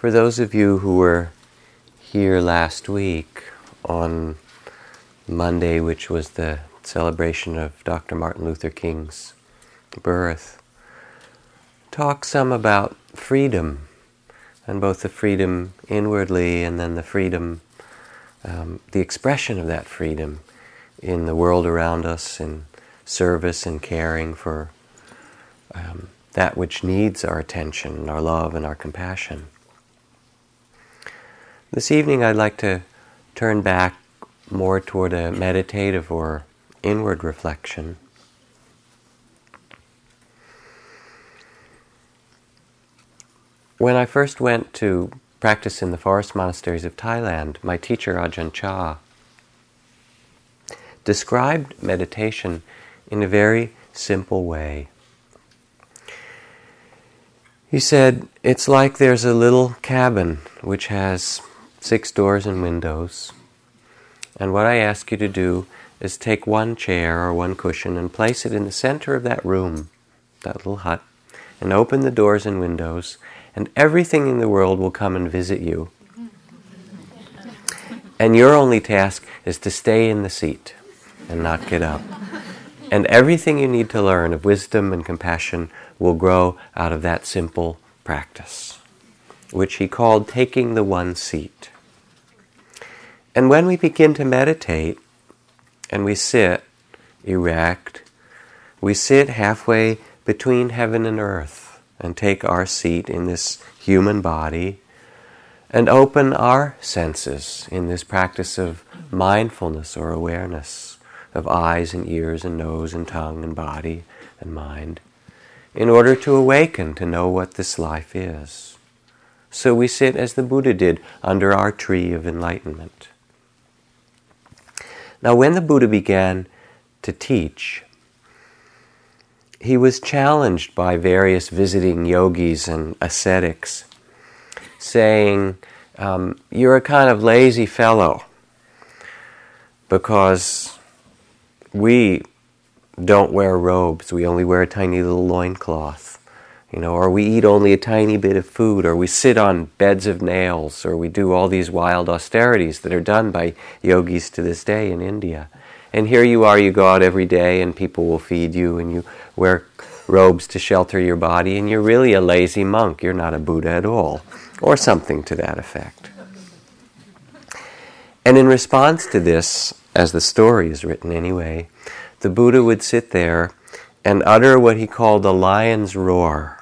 For those of you who were here last week on Monday, which was the celebration of Dr. Martin Luther King's birth, talk some about freedom and both the freedom inwardly and then the freedom, um, the expression of that freedom in the world around us, in service and caring for um, that which needs our attention, our love, and our compassion. This evening, I'd like to turn back more toward a meditative or inward reflection. When I first went to practice in the forest monasteries of Thailand, my teacher Ajahn Chah described meditation in a very simple way. He said, It's like there's a little cabin which has six doors and windows. And what I ask you to do is take one chair or one cushion and place it in the center of that room, that little hut, and open the doors and windows, and everything in the world will come and visit you. And your only task is to stay in the seat and not get up. And everything you need to learn of wisdom and compassion will grow out of that simple practice, which he called taking the one seat. And when we begin to meditate and we sit erect, we sit halfway between heaven and earth and take our seat in this human body and open our senses in this practice of mindfulness or awareness of eyes and ears and nose and tongue and body and mind in order to awaken to know what this life is. So we sit as the Buddha did under our tree of enlightenment. Now, when the Buddha began to teach, he was challenged by various visiting yogis and ascetics, saying, um, You're a kind of lazy fellow because we don't wear robes, we only wear a tiny little loincloth. You know, or we eat only a tiny bit of food, or we sit on beds of nails, or we do all these wild austerities that are done by yogis to this day in India. And here you are, you go out every day, and people will feed you, and you wear robes to shelter your body, and you're really a lazy monk. You're not a Buddha at all, or something to that effect. And in response to this, as the story is written anyway, the Buddha would sit there and utter what he called a lion's roar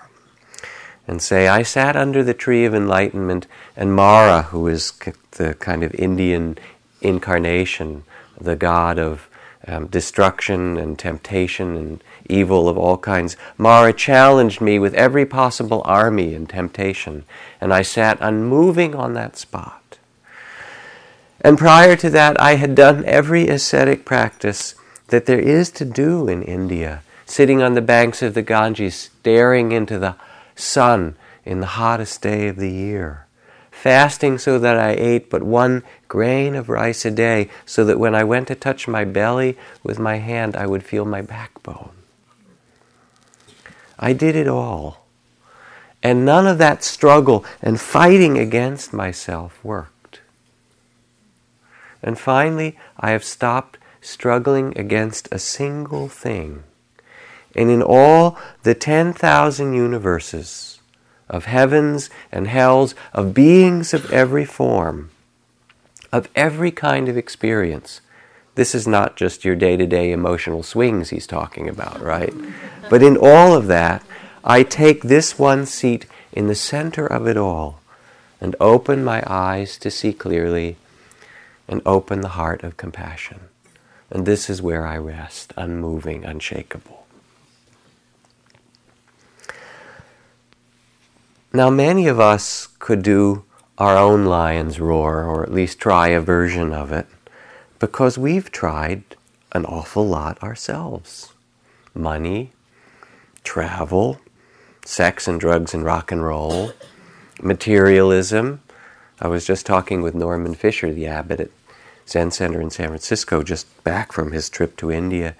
and say, I sat under the tree of enlightenment, and Mara, who is the kind of Indian incarnation, the god of um, destruction and temptation and evil of all kinds, Mara challenged me with every possible army and temptation, and I sat unmoving on that spot. And prior to that, I had done every ascetic practice that there is to do in India, sitting on the banks of the Ganges, staring into the sun in the hottest day of the year. Fasting so that I ate but one grain of rice a day, so that when I went to touch my belly with my hand, I would feel my backbone. I did it all. And none of that struggle and fighting against myself worked. And finally, I have stopped struggling against a single thing and in all the 10,000 universes of heavens and hells, of beings of every form, of every kind of experience. This is not just your day to day emotional swings he's talking about, right? But in all of that, I take this one seat in the center of it all and open my eyes to see clearly and open the heart of compassion. And this is where I rest, unmoving, unshakable. Now, many of us could do our own lion's roar, or at least try a version of it, because we've tried an awful lot ourselves money, travel, sex and drugs and rock and roll, materialism. I was just talking with Norman Fischer, the abbot at Zen Center in San Francisco, just back from his trip to India.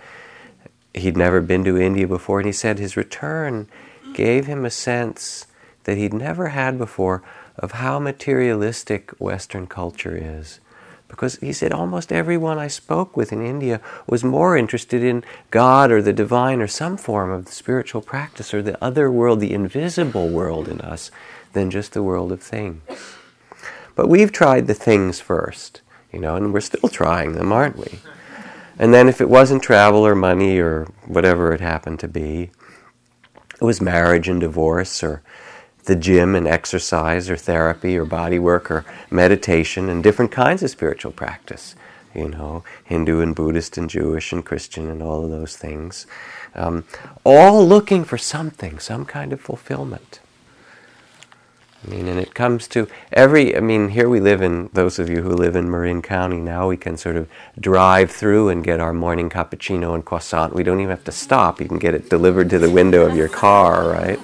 He'd never been to India before, and he said his return gave him a sense that he'd never had before of how materialistic Western culture is. Because he said almost everyone I spoke with in India was more interested in God or the divine or some form of the spiritual practice or the other world, the invisible world in us, than just the world of things. But we've tried the things first, you know, and we're still trying them, aren't we? And then if it wasn't travel or money or whatever it happened to be, it was marriage and divorce or the gym and exercise or therapy or body work or meditation and different kinds of spiritual practice. You know, Hindu and Buddhist and Jewish and Christian and all of those things. Um, all looking for something, some kind of fulfillment. I mean, and it comes to every, I mean, here we live in, those of you who live in Marin County, now we can sort of drive through and get our morning cappuccino and croissant. We don't even have to stop. You can get it delivered to the window of your car, right?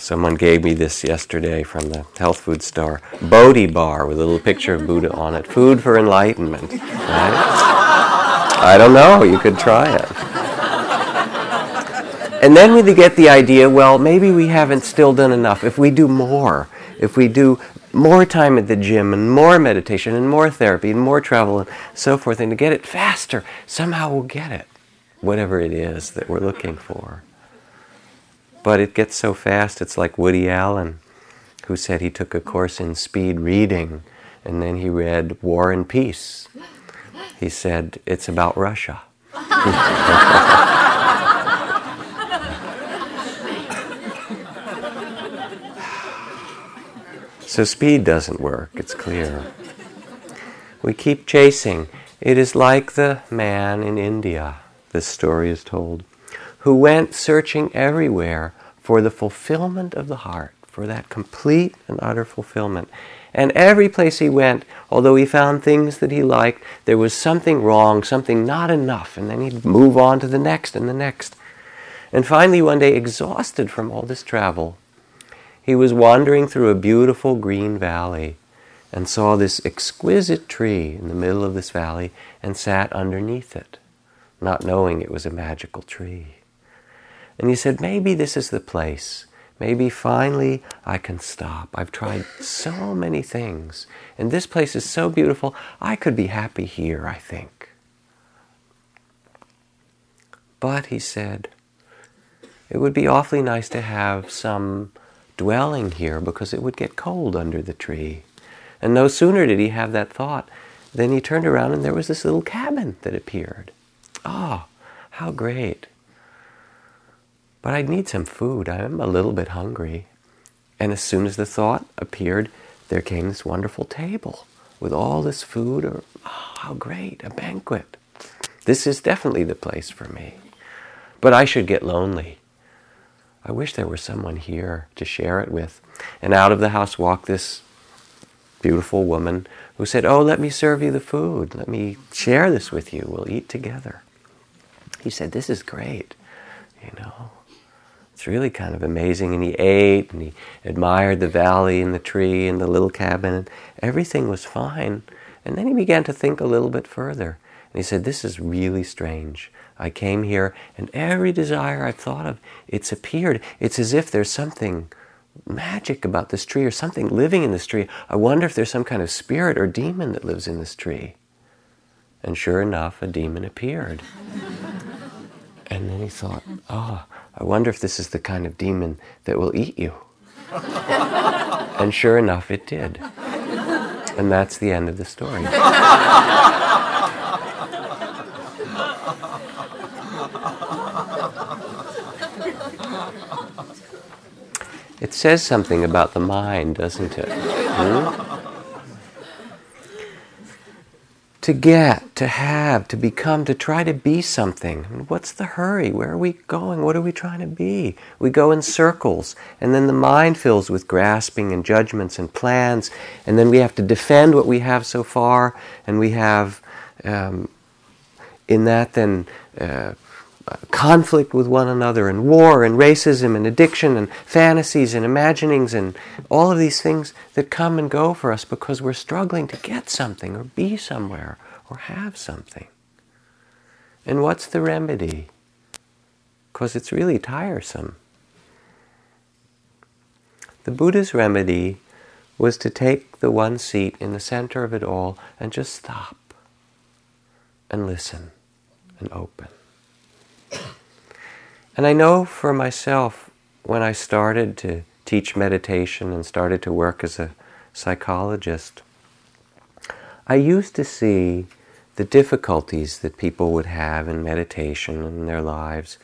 Someone gave me this yesterday from the health food store. Bodhi bar with a little picture of Buddha on it. Food for enlightenment. Right? I don't know. You could try it. And then we get the idea well, maybe we haven't still done enough. If we do more, if we do more time at the gym and more meditation and more therapy and more travel and so forth, and to get it faster, somehow we'll get it, whatever it is that we're looking for. But it gets so fast, it's like Woody Allen, who said he took a course in speed reading and then he read War and Peace. He said, It's about Russia. So speed doesn't work, it's clear. We keep chasing. It is like the man in India, this story is told, who went searching everywhere for the fulfillment of the heart, for that complete and utter fulfillment. And every place he went, although he found things that he liked, there was something wrong, something not enough, and then he'd move on to the next and the next. And finally, one day, exhausted from all this travel, he was wandering through a beautiful green valley and saw this exquisite tree in the middle of this valley and sat underneath it, not knowing it was a magical tree. And he said, Maybe this is the place. Maybe finally I can stop. I've tried so many things, and this place is so beautiful, I could be happy here, I think. But, he said, it would be awfully nice to have some dwelling here because it would get cold under the tree. And no sooner did he have that thought than he turned around and there was this little cabin that appeared. Oh, how great. But I'd need some food. I'm a little bit hungry. And as soon as the thought appeared, there came this wonderful table with all this food. Or, oh, how great, a banquet. This is definitely the place for me. But I should get lonely. I wish there were someone here to share it with. And out of the house walked this beautiful woman who said, Oh, let me serve you the food. Let me share this with you. We'll eat together. He said, This is great. You know, it's really kind of amazing. And he ate and he admired the valley and the tree and the little cabin. And everything was fine. And then he began to think a little bit further. And he said, This is really strange. I came here and every desire I've thought of, it's appeared. It's as if there's something magic about this tree or something living in this tree. I wonder if there's some kind of spirit or demon that lives in this tree. And sure enough, a demon appeared. and then he thought, oh, I wonder if this is the kind of demon that will eat you. and sure enough, it did. And that's the end of the story. It says something about the mind, doesn't it? Hmm? To get, to have, to become, to try to be something. What's the hurry? Where are we going? What are we trying to be? We go in circles, and then the mind fills with grasping and judgments and plans, and then we have to defend what we have so far, and we have um, in that then. Uh, conflict with one another and war and racism and addiction and fantasies and imaginings and all of these things that come and go for us because we're struggling to get something or be somewhere or have something. And what's the remedy? Because it's really tiresome. the Buddha's remedy was to take the one seat in the center of it all and just stop and listen and open. And I know for myself, when I started to teach meditation and started to work as a psychologist, I used to see the difficulties that people would have in meditation in their lives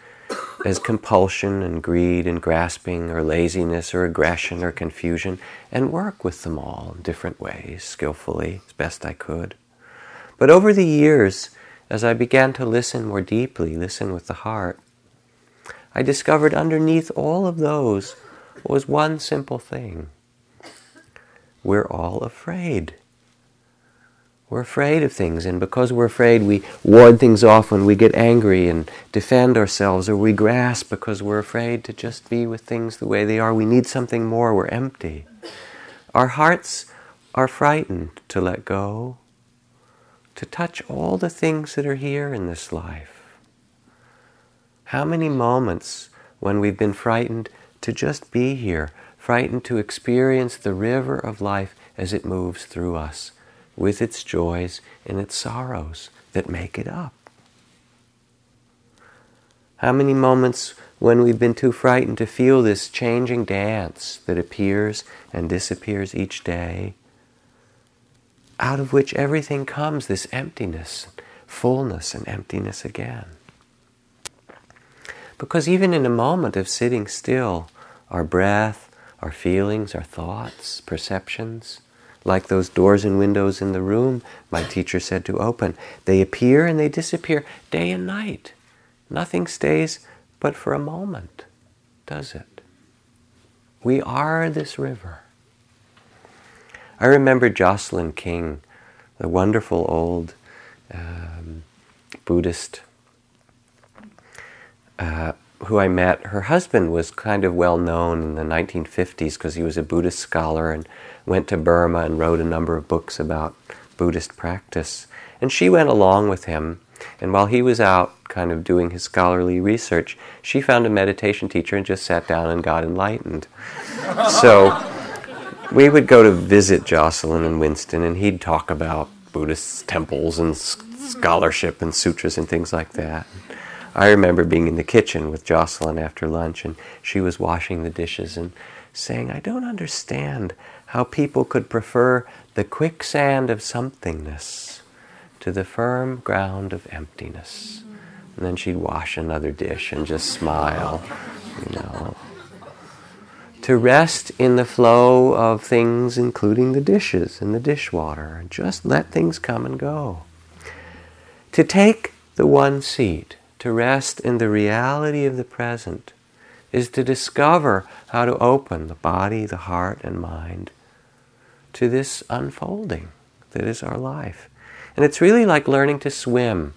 as compulsion and greed and grasping or laziness or aggression or confusion and work with them all in different ways, skillfully, as best I could. But over the years, as I began to listen more deeply, listen with the heart, I discovered underneath all of those was one simple thing. We're all afraid. We're afraid of things, and because we're afraid, we ward things off when we get angry and defend ourselves, or we grasp because we're afraid to just be with things the way they are. We need something more, we're empty. Our hearts are frightened to let go, to touch all the things that are here in this life. How many moments when we've been frightened to just be here, frightened to experience the river of life as it moves through us with its joys and its sorrows that make it up. How many moments when we've been too frightened to feel this changing dance that appears and disappears each day, out of which everything comes this emptiness, fullness, and emptiness again. Because even in a moment of sitting still, our breath, our feelings, our thoughts, perceptions, like those doors and windows in the room my teacher said to open. They appear and they disappear day and night. Nothing stays but for a moment, does it? We are this river. I remember Jocelyn King, the wonderful old um, Buddhist uh, who I met. Her husband was kind of well known in the 1950s because he was a Buddhist scholar and went to Burma and wrote a number of books about Buddhist practice. And she went along with him. And while he was out kind of doing his scholarly research, she found a meditation teacher and just sat down and got enlightened. so we would go to visit Jocelyn and Winston, and he'd talk about Buddhist temples and scholarship and sutras and things like that. I remember being in the kitchen with Jocelyn after lunch, and she was washing the dishes and saying, I don't understand how people could prefer the quicksand of somethingness to the firm ground of emptiness. And then she'd wash another dish and just smile, you know. To rest in the flow of things, including the dishes and the dishwater, and just let things come and go. To take the one seat, to rest in the reality of the present, is to discover how to open the body, the heart, and mind to this unfolding that is our life. And it's really like learning to swim.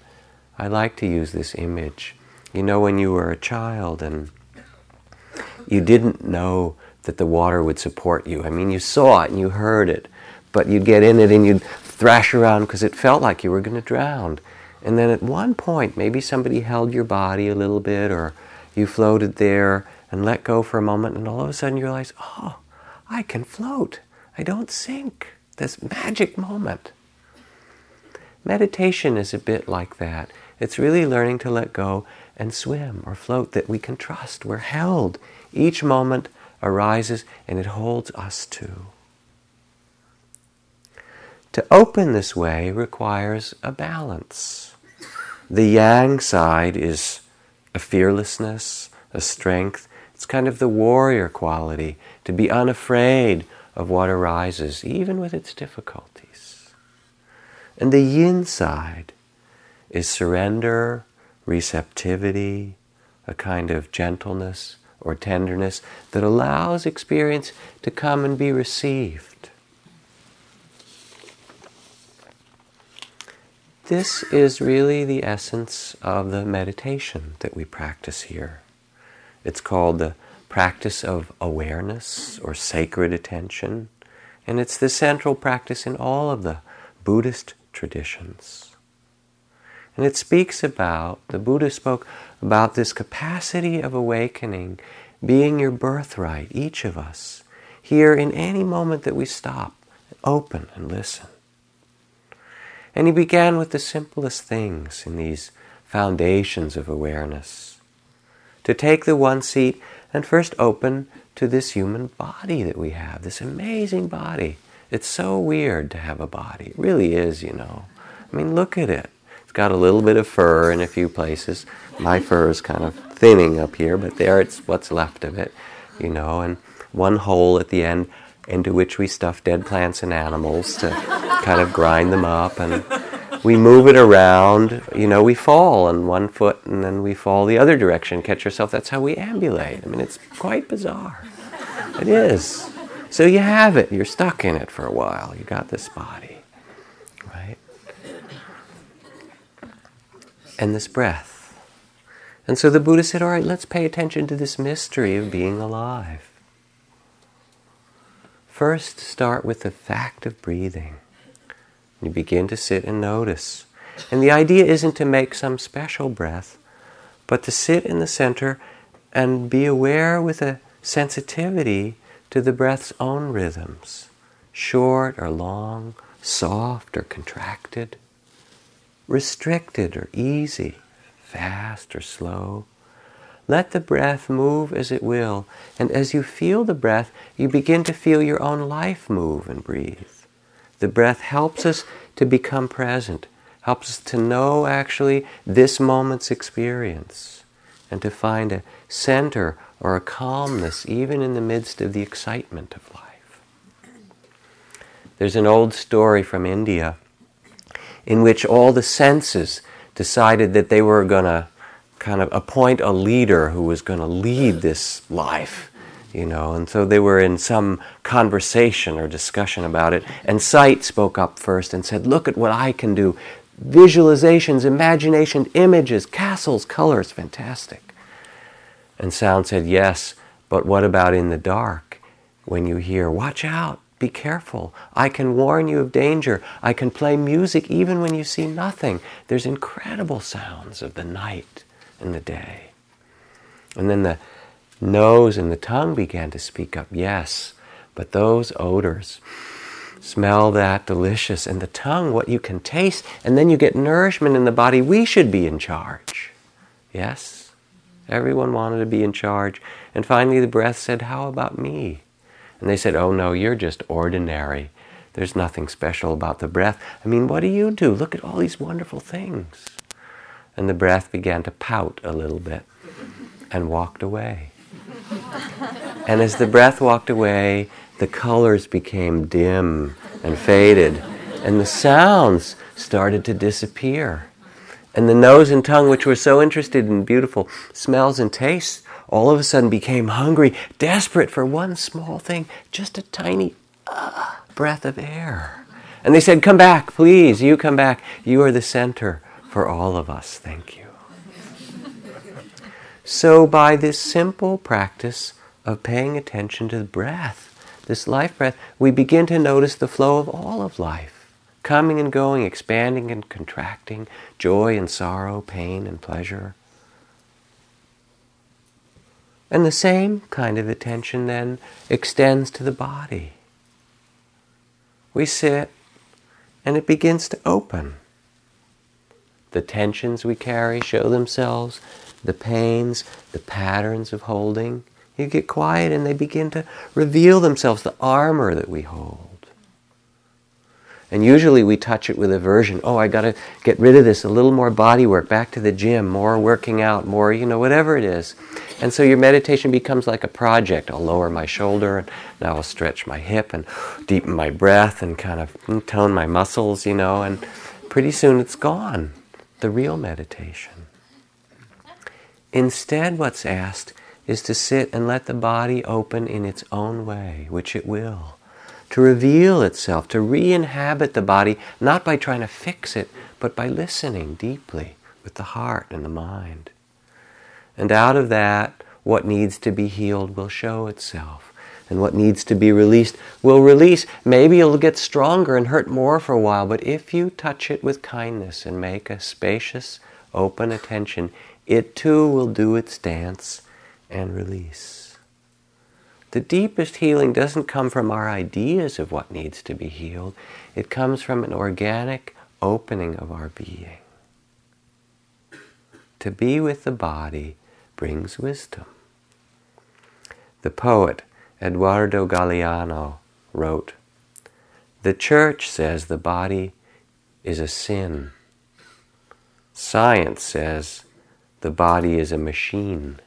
I like to use this image. You know, when you were a child and you didn't know that the water would support you. I mean, you saw it and you heard it, but you'd get in it and you'd thrash around because it felt like you were going to drown. And then at one point, maybe somebody held your body a little bit, or you floated there and let go for a moment, and all of a sudden you realize, oh, I can float. I don't sink. This magic moment. Meditation is a bit like that. It's really learning to let go and swim or float that we can trust. We're held. Each moment arises and it holds us too. To open this way requires a balance. The yang side is a fearlessness, a strength. It's kind of the warrior quality, to be unafraid of what arises, even with its difficulties. And the yin side is surrender, receptivity, a kind of gentleness or tenderness that allows experience to come and be received. This is really the essence of the meditation that we practice here. It's called the practice of awareness or sacred attention, and it's the central practice in all of the Buddhist traditions. And it speaks about, the Buddha spoke about this capacity of awakening being your birthright, each of us. here in any moment that we stop, open and listen. And he began with the simplest things in these foundations of awareness. To take the one seat and first open to this human body that we have, this amazing body. It's so weird to have a body. It really is, you know. I mean, look at it. It's got a little bit of fur in a few places. My fur is kind of thinning up here, but there it's what's left of it, you know, and one hole at the end into which we stuff dead plants and animals to kind of grind them up and we move it around, you know, we fall on one foot and then we fall the other direction, catch yourself. That's how we ambulate. I mean, it's quite bizarre. It is. So you have it, you're stuck in it for a while. You got this body, right? And this breath. And so the Buddha said, all right, let's pay attention to this mystery of being alive. First, start with the fact of breathing. You begin to sit and notice. And the idea isn't to make some special breath, but to sit in the center and be aware with a sensitivity to the breath's own rhythms short or long, soft or contracted, restricted or easy, fast or slow. Let the breath move as it will, and as you feel the breath, you begin to feel your own life move and breathe. The breath helps us to become present, helps us to know actually this moment's experience, and to find a center or a calmness even in the midst of the excitement of life. There's an old story from India in which all the senses decided that they were going to kind of appoint a leader who was going to lead this life you know, and so they were in some conversation or discussion about it, and sight spoke up first and said, Look at what I can do. Visualizations, imagination, images, castles, colors, fantastic. And sound said, Yes, but what about in the dark? When you hear, Watch out, be careful. I can warn you of danger. I can play music even when you see nothing. There's incredible sounds of the night and the day. And then the nose and the tongue began to speak up. Yes, but those odors, smell that delicious, and the tongue, what you can taste, and then you get nourishment in the body. We should be in charge. Yes? Everyone wanted to be in charge. And finally, the breath said, How about me? And they said, Oh no, you're just ordinary. There's nothing special about the breath. I mean, what do you do? Look at all these wonderful things. And the breath began to pout a little bit and walked away. And as the breath walked away, the colors became dim and faded, and the sounds started to disappear. And the nose and tongue, which were so interested in beautiful smells and tastes, all of a sudden became hungry, desperate for one small thing, just a tiny uh, breath of air. And they said, Come back, please, you come back. You are the center for all of us. Thank you. So, by this simple practice of paying attention to the breath, this life breath, we begin to notice the flow of all of life coming and going, expanding and contracting, joy and sorrow, pain and pleasure. And the same kind of attention then extends to the body. We sit and it begins to open. The tensions we carry show themselves the pains, the patterns of holding. You get quiet and they begin to reveal themselves, the armor that we hold. And usually we touch it with aversion. Oh, I got to get rid of this, a little more body work, back to the gym, more working out, more, you know, whatever it is. And so your meditation becomes like a project. I'll lower my shoulder and now I'll stretch my hip and deepen my breath and kind of mm, tone my muscles, you know, and pretty soon it's gone. The real meditation. Instead, what's asked is to sit and let the body open in its own way, which it will, to reveal itself, to re inhabit the body, not by trying to fix it, but by listening deeply with the heart and the mind. And out of that, what needs to be healed will show itself. And what needs to be released will release. Maybe it'll get stronger and hurt more for a while, but if you touch it with kindness and make a spacious, open attention, it too will do its dance and release. The deepest healing doesn't come from our ideas of what needs to be healed, it comes from an organic opening of our being. To be with the body brings wisdom. The poet Eduardo Galeano wrote, The church says the body is a sin. Science says the body is a machine.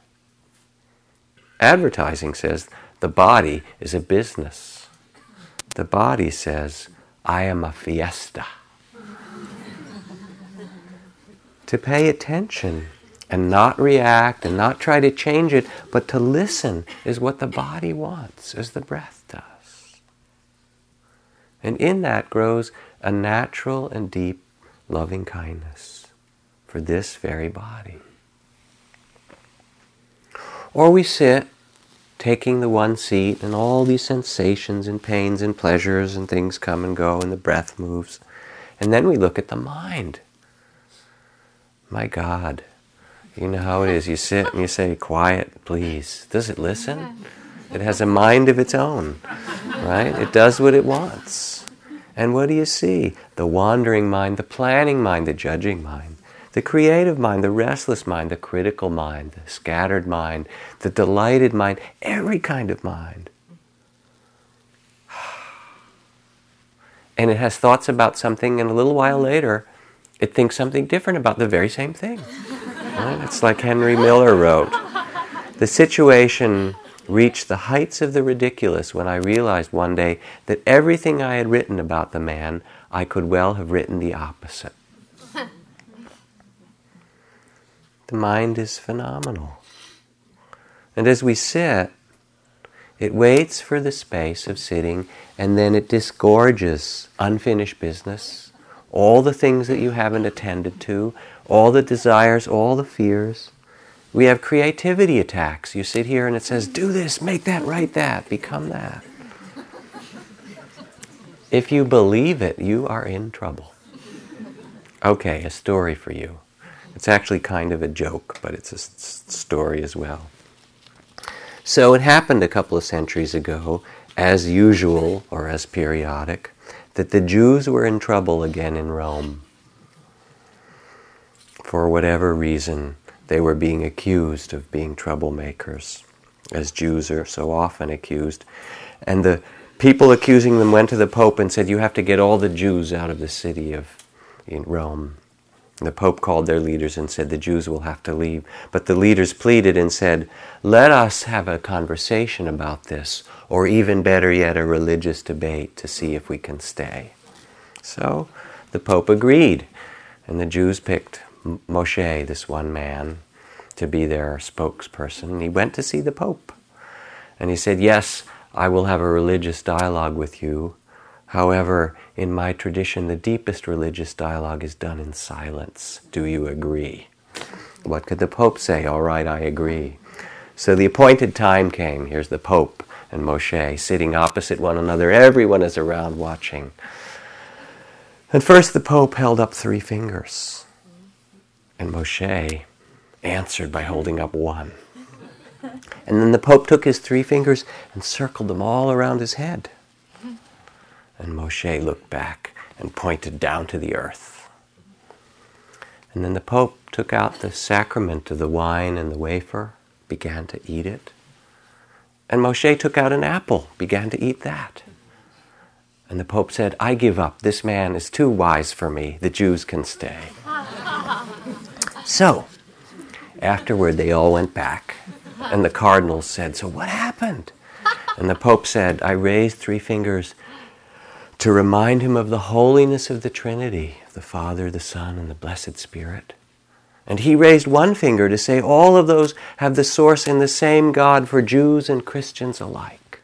Advertising says the body is a business. The body says, I am a fiesta. to pay attention and not react and not try to change it, but to listen is what the body wants, as the breath does. And in that grows a natural and deep loving kindness for this very body. Or we sit taking the one seat and all these sensations and pains and pleasures and things come and go and the breath moves. And then we look at the mind. My God, you know how it is. You sit and you say, Quiet, please. Does it listen? It has a mind of its own, right? It does what it wants. And what do you see? The wandering mind, the planning mind, the judging mind, the creative mind, the restless mind, the critical mind, the scattered mind, the delighted mind, every kind of mind. And it has thoughts about something, and a little while later, it thinks something different about the very same thing. It's like Henry Miller wrote. The situation reached the heights of the ridiculous when I realized one day that everything I had written about the man, I could well have written the opposite. the mind is phenomenal. And as we sit, it waits for the space of sitting and then it disgorges unfinished business, all the things that you haven't attended to, all the desires, all the fears. We have creativity attacks. You sit here and it says, do this, make that, write that, become that. If you believe it, you are in trouble. Okay, a story for you. It's actually kind of a joke, but it's a story as well. So it happened a couple of centuries ago, as usual or as periodic, that the Jews were in trouble again in Rome for whatever reason, they were being accused of being troublemakers, as Jews are so often accused. And the people accusing them went to the Pope and said, You have to get all the Jews out of the city of in Rome. The Pope called their leaders and said, The Jews will have to leave. But the leaders pleaded and said, Let us have a conversation about this, or even better yet, a religious debate to see if we can stay. So the Pope agreed, and the Jews picked Moshe, this one man, to be their spokesperson. He went to see the Pope. And he said, Yes, I will have a religious dialogue with you. However, in my tradition, the deepest religious dialogue is done in silence. Do you agree? What could the Pope say? All right, I agree. So the appointed time came. Here's the Pope and Moshe sitting opposite one another. Everyone is around watching. And first, the Pope held up three fingers. And Moshe answered by holding up one. And then the Pope took his three fingers and circled them all around his head. And Moshe looked back and pointed down to the earth. And then the Pope took out the sacrament of the wine and the wafer, began to eat it. And Moshe took out an apple, began to eat that. And the Pope said, I give up. This man is too wise for me. The Jews can stay. So, afterward, they all went back, and the cardinals said, So what happened? And the Pope said, I raised three fingers to remind him of the holiness of the Trinity, the Father, the Son, and the Blessed Spirit. And he raised one finger to say all of those have the source in the same God for Jews and Christians alike.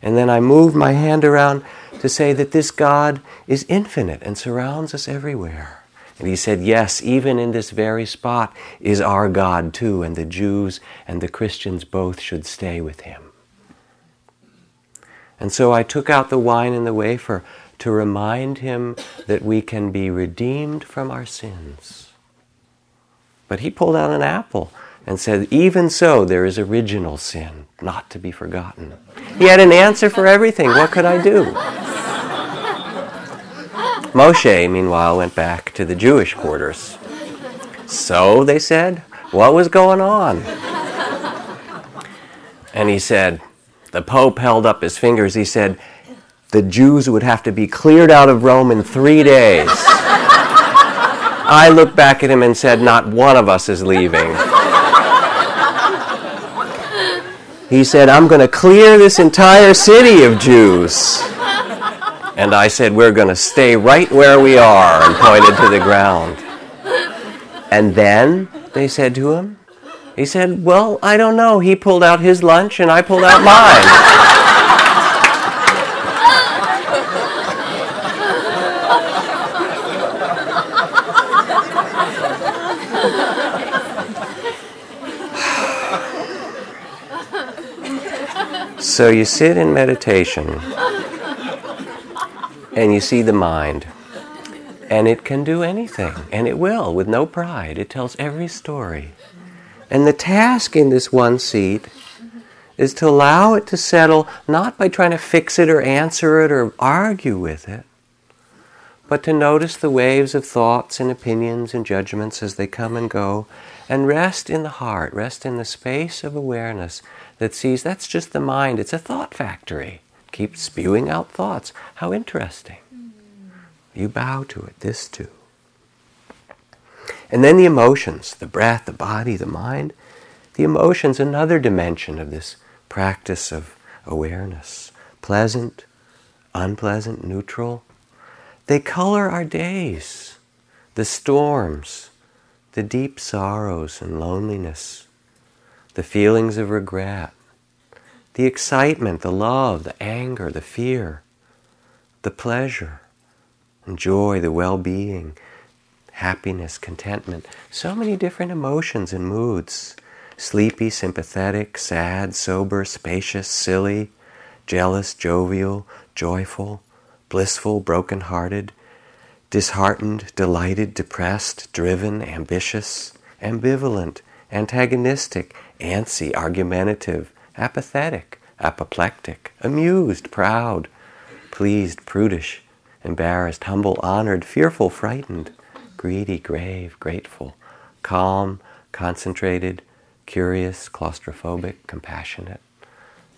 And then I moved my hand around to say that this God is infinite and surrounds us everywhere. And he said, Yes, even in this very spot is our God too, and the Jews and the Christians both should stay with him. And so I took out the wine and the wafer to remind him that we can be redeemed from our sins. But he pulled out an apple and said, Even so, there is original sin, not to be forgotten. He had an answer for everything. What could I do? Moshe, meanwhile, went back to the Jewish quarters. So, they said, what was going on? And he said, the Pope held up his fingers. He said, the Jews would have to be cleared out of Rome in three days. I looked back at him and said, Not one of us is leaving. He said, I'm going to clear this entire city of Jews. And I said, We're going to stay right where we are, and pointed to the ground. And then they said to him, He said, Well, I don't know. He pulled out his lunch, and I pulled out mine. So you sit in meditation and you see the mind, and it can do anything, and it will with no pride. It tells every story. And the task in this one seat is to allow it to settle not by trying to fix it or answer it or argue with it, but to notice the waves of thoughts and opinions and judgments as they come and go, and rest in the heart, rest in the space of awareness that sees that's just the mind, it's a thought factory. Keep spewing out thoughts. How interesting. You bow to it, this too. And then the emotions, the breath, the body, the mind. The emotions, another dimension of this practice of awareness. Pleasant, unpleasant, neutral. They color our days, the storms, the deep sorrows and loneliness, the feelings of regret, the excitement, the love, the anger, the fear, the pleasure, joy, the well being, happiness, contentment. So many different emotions and moods sleepy, sympathetic, sad, sober, spacious, silly, jealous, jovial, joyful, blissful, broken hearted, disheartened, delighted, depressed, driven, ambitious, ambivalent, antagonistic, antsy, argumentative, apathetic, apoplectic, amused, proud, pleased, prudish, embarrassed, humble, honored, fearful, frightened, greedy, grave, grateful, calm, concentrated, curious, claustrophobic, compassionate.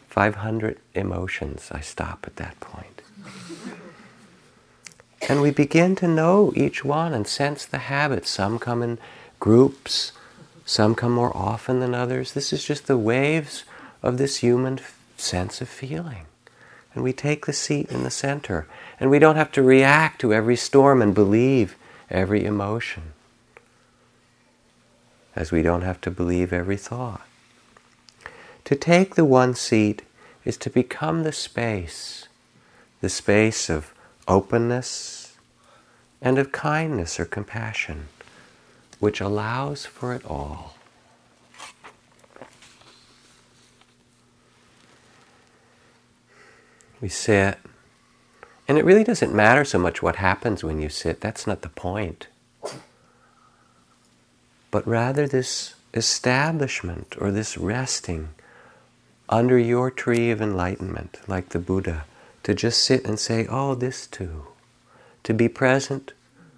500 emotions, I stop at that point. And we begin to know each one and sense the habits. Some come in groups, some come more often than others. This is just the waves of this human sense of feeling. And we take the seat in the center. And we don't have to react to every storm and believe every emotion. As we don't have to believe every thought. To take the one seat is to become the space, the space of openness and of kindness or compassion which allows for it all. We sit, and it really doesn't matter so much what happens when you sit, that's not the point. But rather, this establishment or this resting under your tree of enlightenment, like the Buddha, to just sit and say, Oh, this too. To be present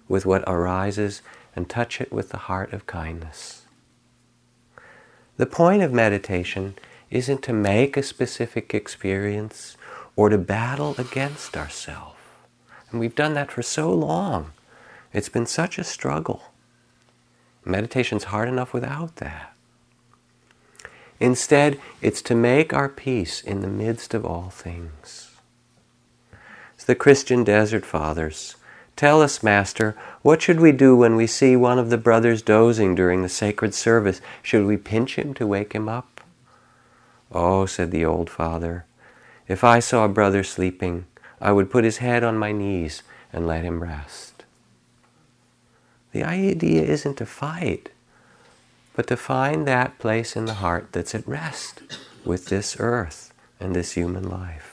with what arises and touch it with the heart of kindness. The point of meditation isn't to make a specific experience or to battle against ourselves. And we've done that for so long. It's been such a struggle. Meditation's hard enough without that. Instead, it's to make our peace in the midst of all things. The Christian Desert Fathers Tell us, Master, what should we do when we see one of the brothers dozing during the sacred service? Should we pinch him to wake him up? Oh, said the old father, if I saw a brother sleeping, I would put his head on my knees and let him rest. The idea isn't to fight, but to find that place in the heart that's at rest with this earth and this human life.